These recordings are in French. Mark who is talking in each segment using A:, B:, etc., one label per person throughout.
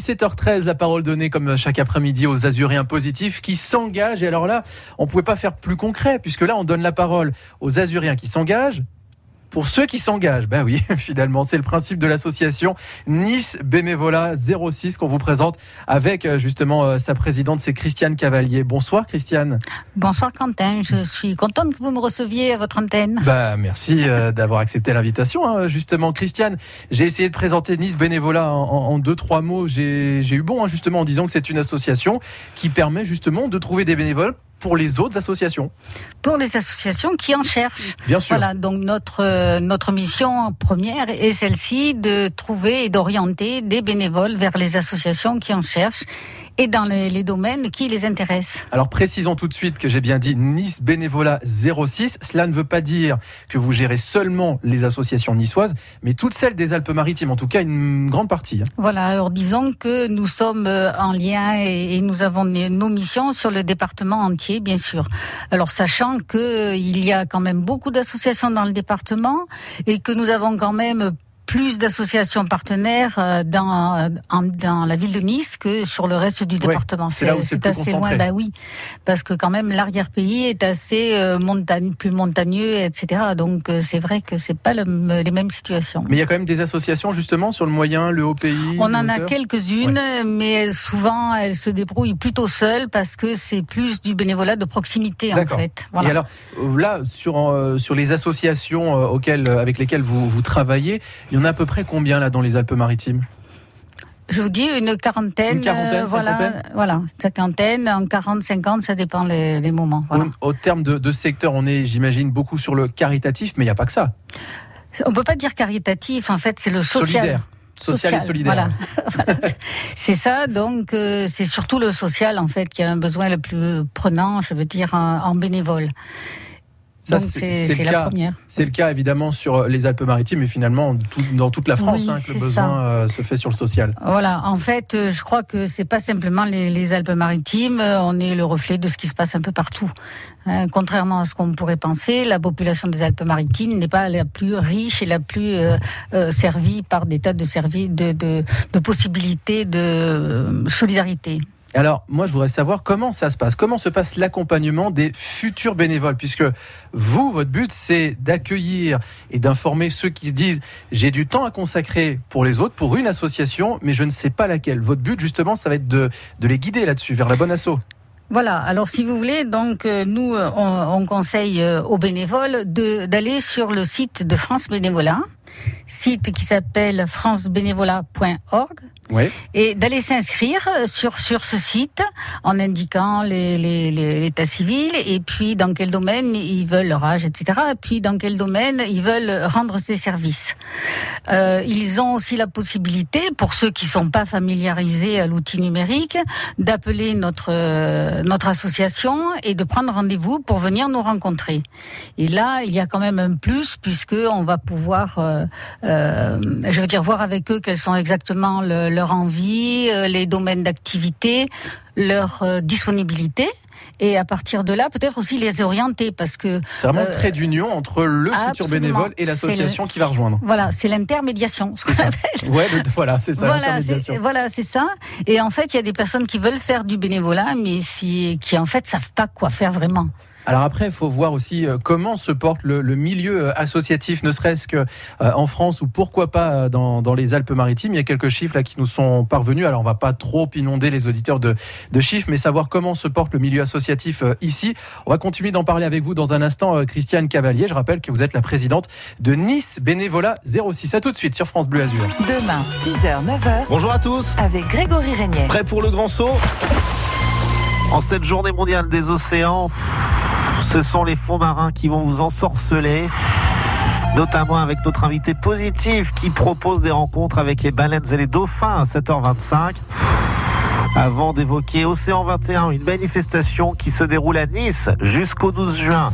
A: 17h13, la parole donnée comme chaque après-midi aux Azuriens positifs qui s'engagent. Et alors là, on pouvait pas faire plus concret puisque là, on donne la parole aux Azuriens qui s'engagent pour ceux qui s'engagent. Ben oui, finalement, c'est le principe de l'association Nice Bénévolat 06 qu'on vous présente avec euh, justement euh, sa présidente, c'est Christiane Cavalier. Bonsoir Christiane.
B: Bonsoir Quentin, je suis contente que vous me receviez à votre antenne.
A: Bah merci euh, d'avoir accepté l'invitation. Hein, justement, Christiane, j'ai essayé de présenter Nice Bénévolat en, deux trois mots. J'ai eu bon hein, justement en disant que c'est une association qui permet justement de trouver des bénévoles pour les autres associations
B: Pour les associations qui en cherchent.
A: Bien sûr.
B: Voilà, donc notre, euh, notre mission première est celle-ci de trouver et d'orienter des bénévoles vers les associations qui en cherchent et dans les, domaines qui les intéressent.
A: Alors précisons tout de suite que j'ai bien dit Nice Bénévolat 06. Cela ne veut pas dire que vous gérez seulement les associations niçoises, mais toutes celles des Alpes-Maritimes, en tout cas une grande partie. Hein.
B: Voilà, alors disons que nous sommes euh, en lien et, nous avons nos missions sur le département entier, bien sûr. Alors sachant qu'il euh, y a quand même beaucoup d'associations dans le département et que nous avons quand même plus d'associations partenaires euh, dans, dans la ville de Nice que sur le reste du département.
A: c'est assez loin,
B: bah oui, parce que quand même l'arrière-pays est assez euh, montagne, plus montagneux, etc. Donc euh, c'est vrai que c'est pas les mêmes situations.
A: Mais il y a quand même des associations justement sur le moyen, le haut pays.
B: On en a quelques-unes, mais souvent elles se débrouillent plutôt seules parce que c'est plus du bénévolat de proximité en fait.
A: Voilà. Et alors là sur sur les associations auxquelles avec lesquelles vous vous travaillez, il y en a à peu près combien là dans les Alpes-Maritimes?
B: Je vous dis une quarantaine.
A: Une quarantaine,
B: euh, voilà, voilà, cinquantaine, en 40, 50, ça dépend les, moments.
A: Au, terme de, secteur, on est, j'imagine, beaucoup sur le caritatif, mais il n'y a pas que ça.
B: On peut pas dire caritatif, en fait, c'est le social.
A: Solidaire. Social, et solidaire.
B: Voilà. c'est ça, donc euh, c'est surtout le social en fait qui a un besoin le plus prenant, je veux dire, en bénévole c'est la première.
A: C'est le cas évidemment sur les Alpes-Maritimes et finalement dans toute la France hein, que le besoin euh, se fait sur le social.
B: Voilà, en fait, euh, je crois que c'est pas simplement les, Alpes-Maritimes, euh, on est le reflet de ce qui se passe un peu partout. Contrairement à ce qu'on pourrait penser, la population des Alpes-Maritimes n'est pas la plus riche et la plus servie par des tas de, de, de, de possibilités de solidarité.
A: Alors, moi, je voudrais savoir comment ça se passe. Comment se passe l'accompagnement des futurs bénévoles? Puisque vous, votre but, c'est d'accueillir et d'informer ceux qui se disent j'ai du temps à consacrer pour les autres, pour une association, mais je ne sais pas laquelle. Votre but, justement, ça va être de, les guider là-dessus, vers la bonne asso.
B: Voilà. Alors, si vous voulez, donc euh, nous, euh, on, conseille euh, aux bénévoles d'aller sur le site de France Bénévolat, site qui s'appelle francebénévolat.org et d'aller s'inscrire sur sur ce site en indiquant les, les, l'état civil et puis dans quel domaine ils veulent leur âge, etc. Et puis dans quel domaine ils veulent rendre ces services. Euh, ils ont aussi la possibilité, pour ceux qui sont pas familiarisés à l'outil numérique, d'appeler notre notre association et de prendre rendez-vous pour venir nous rencontrer. Et là, il y a quand même un plus puisque on va pouvoir, euh, je veux dire, voir avec eux quels sont exactement le, leur envie, euh, les domaines d'activité, leur euh, disponibilité et à partir de là, peut-être aussi les orienter parce que
A: c'est vraiment un trait d'union entre le futur bénévole et l'association qui va rejoindre.
B: Voilà, c'est l'intermédiation.
A: Ouais, voilà, c'est ça.
B: Voilà, c'est ça. Et en fait, il y a des personnes qui veulent faire du bénévolat, mais qui en fait savent pas quoi faire vraiment.
A: Alors après, il faut voir aussi euh, comment se porte le, milieu euh, associatif, ne serait-ce que euh, en France ou pourquoi pas dans, les Alpes-Maritimes. Il y a quelques chiffres là qui nous sont parvenus. Alors on va pas trop inonder les auditeurs de, chiffres, mais savoir comment se porte le milieu associatif ici. On va continuer d'en parler avec vous dans un instant, Christiane Cavalier. Je rappelle que vous êtes la présidente de Nice Bénévolat 06. À tout de suite sur France Bleu Azur.
C: Demain, 6h, 9h.
D: Bonjour à tous.
C: Avec Grégory Régnier.
D: Prêt pour le grand saut? En cette journée mondiale des océans ce sont les fonds marins qui vont vous ensorceler notamment avec notre invité positif qui propose des rencontres avec les baleines et les dauphins à 7h25. Avant d'évoquer Océan 21, une manifestation qui se déroule à Nice jusqu'au 12 juin.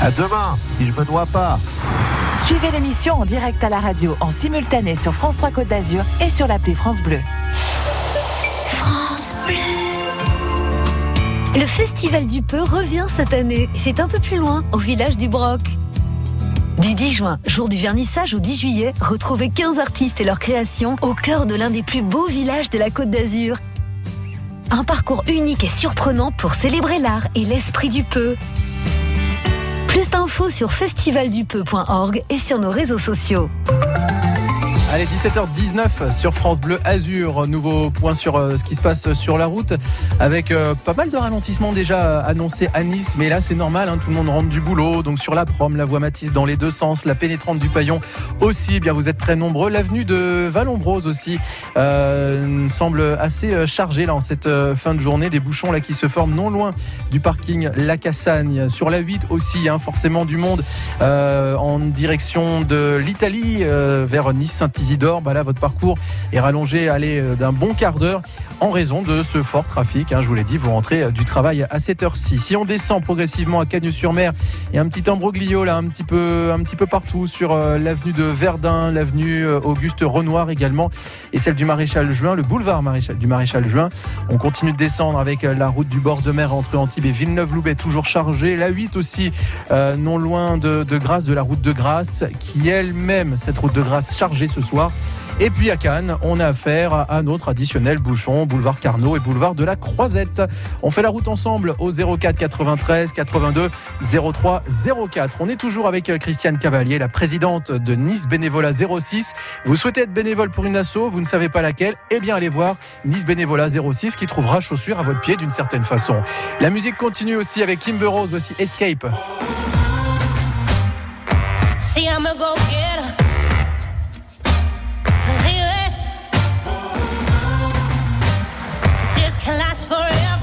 D: À demain, si je me noie pas.
C: Suivez l'émission en direct à la radio, en simultané sur France 3 Côte d'Azur et sur l'appli France Bleu.
E: France Bleu. Le Festival du Peu revient cette année. C'est un peu plus loin, au village du Broc. Du 10 juin, jour du vernissage au 10 juillet, retrouvez 15 artistes et leurs créations au cœur de l'un des plus beaux villages de la Côte d'Azur. Un parcours unique et surprenant pour célébrer l'art et l'esprit du peu. Plus d'infos sur festivaldupeu.org et sur nos réseaux sociaux.
F: Allez, 17h19 sur France Bleu Azur. Nouveau point sur euh, ce qui se passe sur la route avec euh, pas mal de ralentissements déjà annoncés à Nice. Mais là, c'est normal, hein, tout le monde rentre du boulot. Donc sur la prom, la voie Matisse dans les deux sens, la pénétrante du Paillon aussi. Eh bien, vous êtes très nombreux. L'avenue de Valombrose aussi euh, semble assez chargée là en cette fin de journée. Des bouchons là qui se forment non loin du parking La Cassagne. Sur la 8 aussi, hein, forcément du monde en direction de l'Italie vers Nice-Saint Isidore, bah là, votre parcours est rallongé aller euh, d'un bon quart d'heure en raison de ce fort trafic. Hein, je vous l'ai dit, vous rentrez euh, du travail à cette heure-ci. Si on descend progressivement à Cagnes-sur-Mer, il y a un petit embroglio là, un petit peu, un petit peu partout sur euh, l'avenue de Verdun, l'avenue Auguste Renoir également, et celle du Maréchal Juin, le boulevard du Maréchal Juin. On continue de descendre avec la route du bord de mer entre Antibes et Villeneuve-Loubet, toujours chargée. La 8 aussi, non loin de, de Grasse, de la route de Grasse, qui elle-même, cette route de Grasse chargée ce soir. Et puis à Cannes, on a affaire à un autre additionnel bouchon, boulevard Carnot et boulevard de la Croisette. On fait la route ensemble au 04 93 82 03 04. On est toujours avec Christiane Cavalier, la présidente de Nice Bénévolat 06. Vous souhaitez être bénévole pour une asso, vous ne savez pas laquelle? Eh bien allez voir Nice Bénévolat 06 qui trouvera chaussure à votre pied d'une certaine façon. La musique continue aussi avec Kimber Rose, voici Escape. can last forever.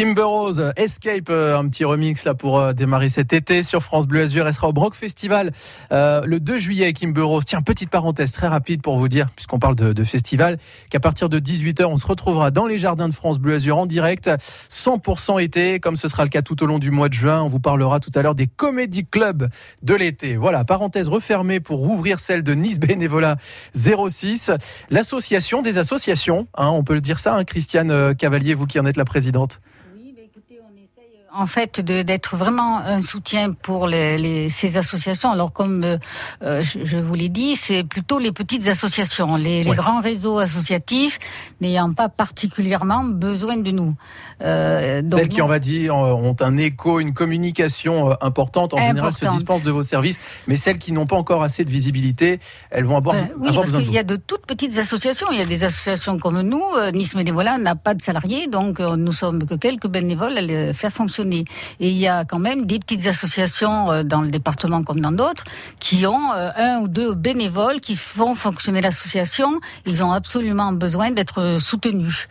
F: Kimber Rose, Escape, euh, un petit remix là pour euh, démarrer cet été sur France Bleu Azur. Elle sera au Brock Festival euh, le 2 juillet. Kimber Rose. Tiens, petite parenthèse très rapide pour vous dire, puisqu'on parle de, festival, qu'à partir de 18h, on se retrouvera dans les jardins de France Bleu Azur en direct, 100% été, comme ce sera le cas tout au long du mois de juin. On vous parlera tout à l'heure des comédie clubs de l'été. Voilà, parenthèse refermée pour rouvrir celle de Nice Bénévolat 06, l'association des associations. Hein, on peut le dire ça, hein, Christiane Cavalier, vous qui en êtes la présidente.
B: En fait d'être vraiment un soutien pour les, les, ces associations. Alors comme euh, euh je, je, vous l'ai dit, c'est plutôt les petites associations, les, les grands réseaux associatifs n'ayant pas particulièrement besoin de nous.
A: Euh, donc Celles qui, on va dire, ont un écho, une communication importante, en importante. général se dispensent de vos services, mais celles qui n'ont pas encore assez de visibilité, elles vont avoir, euh,
B: oui,
A: avoir
B: parce qu'il y a de toutes petites associations. Il y a des associations comme nous. Nice Bénévolat n'a pas de salariés, donc nous sommes que quelques bénévoles à les faire fonctionner et il y a quand même des petites associations euh, dans le département comme dans d'autres qui ont euh, un ou deux bénévoles qui font fonctionner l'association. Ils ont absolument besoin d'être soutenus.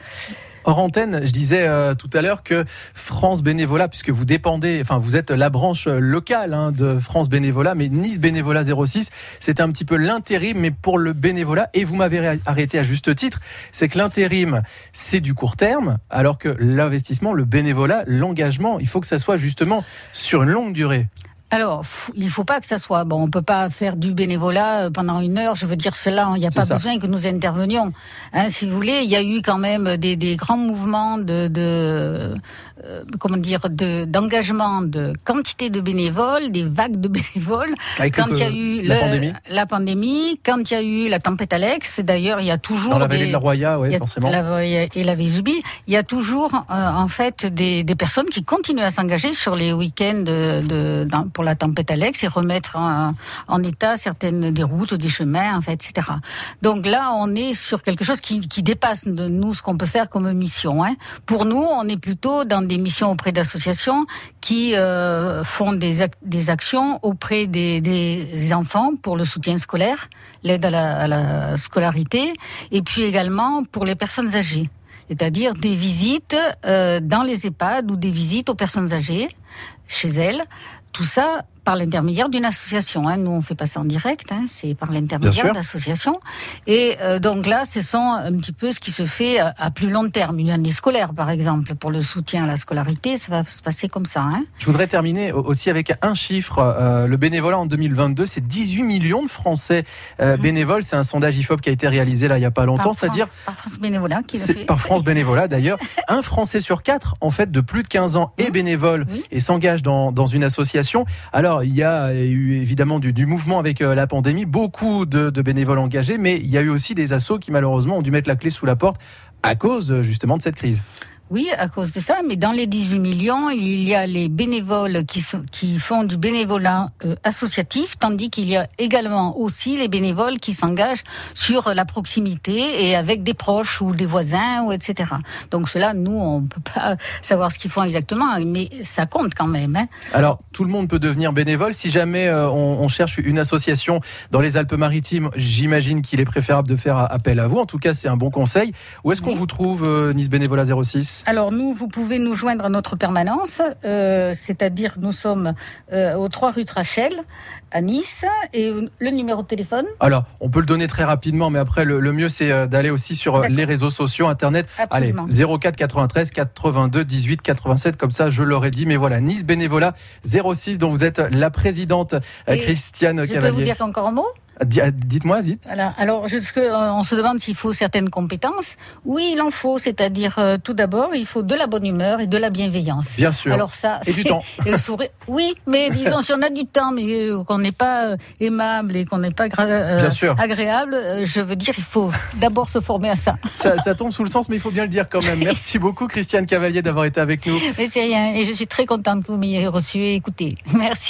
A: Hors antenne, je disais euh, tout à l'heure que France Bénévolat, puisque vous dépendez, enfin vous êtes la branche locale hein, de France Bénévolat, mais Nice Bénévolat 06, c'est un petit peu l'intérim, mais pour le bénévolat. Et vous m'avez arrêté à juste titre, c'est que l'intérim, c'est du court terme, alors que l'investissement, le bénévolat, l'engagement, il faut que ça soit justement sur une longue durée.
B: Alors, il faut pas que ça soit. Bon, on peut pas faire du bénévolat euh, pendant une heure. Je veux dire cela. Il n'y a pas besoin que nous intervenions. Hein, si vous voulez, il y a eu quand même des, des grands mouvements de, de euh, comment dire, de d'engagement de quantité de bénévoles, des vagues de bénévoles.
A: quand il y a eu la, pandémie.
B: la pandémie, quand il y a eu la tempête Alex. D'ailleurs, il y a toujours
A: dans la vallée de la Roya, oui, forcément.
B: La, et la Vésubie, il y a toujours euh, en fait des, des personnes qui continuent à s'engager sur les week-ends de, de dans, pour la tempête Alex et remettre en, état certaines des routes, des chemins, en etc. Donc là, on est sur quelque chose qui, dépasse de nous ce qu'on peut faire comme mission. Hein. Pour nous, on est plutôt dans des missions auprès d'associations qui euh, font des, actions auprès des, des, enfants pour le soutien scolaire, l'aide à la, à la scolarité, et puis également pour les personnes âgées c'est-à-dire des visites euh, dans les EHPAD ou des visites aux personnes âgées chez elles, tout ça par l'intermédiaire d'une association. Hein. Nous, on fait passer en direct, hein. c'est par l'intermédiaire d'associations. Et euh, donc là, ce sont un petit peu ce qui se fait euh, à, plus long terme. Une année scolaire, par exemple, pour le soutien à la scolarité, ça va se passer comme ça. Hein.
A: Je voudrais terminer aussi avec un chiffre. Euh, le bénévolat en 2022, c'est 18 millions de Français mmh. bénévoles. C'est un sondage IFOP qui a été réalisé là il n'y a pas longtemps, c'est-à-dire
B: par France Bénévolat qui le fait.
A: Par France Bénévolat d'ailleurs. un Français sur quatre, en fait, de plus de 15 ans est mmh. bénévole et s'engage dans, dans une association. Alors il y a eu évidemment du, mouvement avec euh, la pandémie, beaucoup de, bénévoles engagés, mais il y a eu aussi des assos qui malheureusement ont dû mettre la clé sous la porte à cause justement de cette crise.
B: Oui, à cause de ça, mais dans les 18 millions, il y a les bénévoles qui, sont, qui font du bénévolat euh, associatif, tandis qu'il y a également aussi les bénévoles qui s'engagent sur la proximité et avec des proches ou des voisins, ou etc. Donc cela, nous, on peut pas savoir ce qu'ils font exactement, mais ça compte quand même. Hein.
A: Alors, tout le monde peut devenir bénévole. Si jamais euh, on, on, cherche une association dans les Alpes-Maritimes, j'imagine qu'il est préférable de faire appel à vous. En tout cas, c'est un bon conseil. Où est-ce qu'on vous trouve, euh, Nice Bénévolat 06
B: alors nous, vous pouvez nous joindre à notre permanence, euh, c'est-à-dire nous sommes euh, au 3 rue Trachel à Nice et le numéro de téléphone.
A: Alors on peut le donner très rapidement, mais après le, mieux c'est euh, d'aller aussi sur les réseaux sociaux, internet. Absolument. Allez 04 93 82 18 87 comme ça je l'aurais dit, mais voilà Nice bénévolat 06 dont vous êtes la présidente Christiane
B: je
A: Cavalier. Je
B: peux vous dire encore un mot?
A: Dites-moi, dites.
B: Voilà. Alors, euh, on se demande s'il faut certaines compétences. Oui, il en faut. C'est-à-dire, euh, tout d'abord, il faut de la bonne humeur et de la bienveillance.
A: Bien sûr.
B: Alors ça,
A: et du temps.
B: Et le sourire. Oui, mais disons, si on a du temps, mais euh, qu'on n'est pas aimable et qu'on n'est pas agréable, je veux dire, il faut d'abord se former à ça.
A: ça. ça. tombe sous le sens, mais il faut bien le dire quand même. Merci beaucoup, Christiane Cavalier, d'avoir été avec nous.
B: Mais c'est rien. Et je suis très contente que vous m'ayez reçu et écouté. Merci.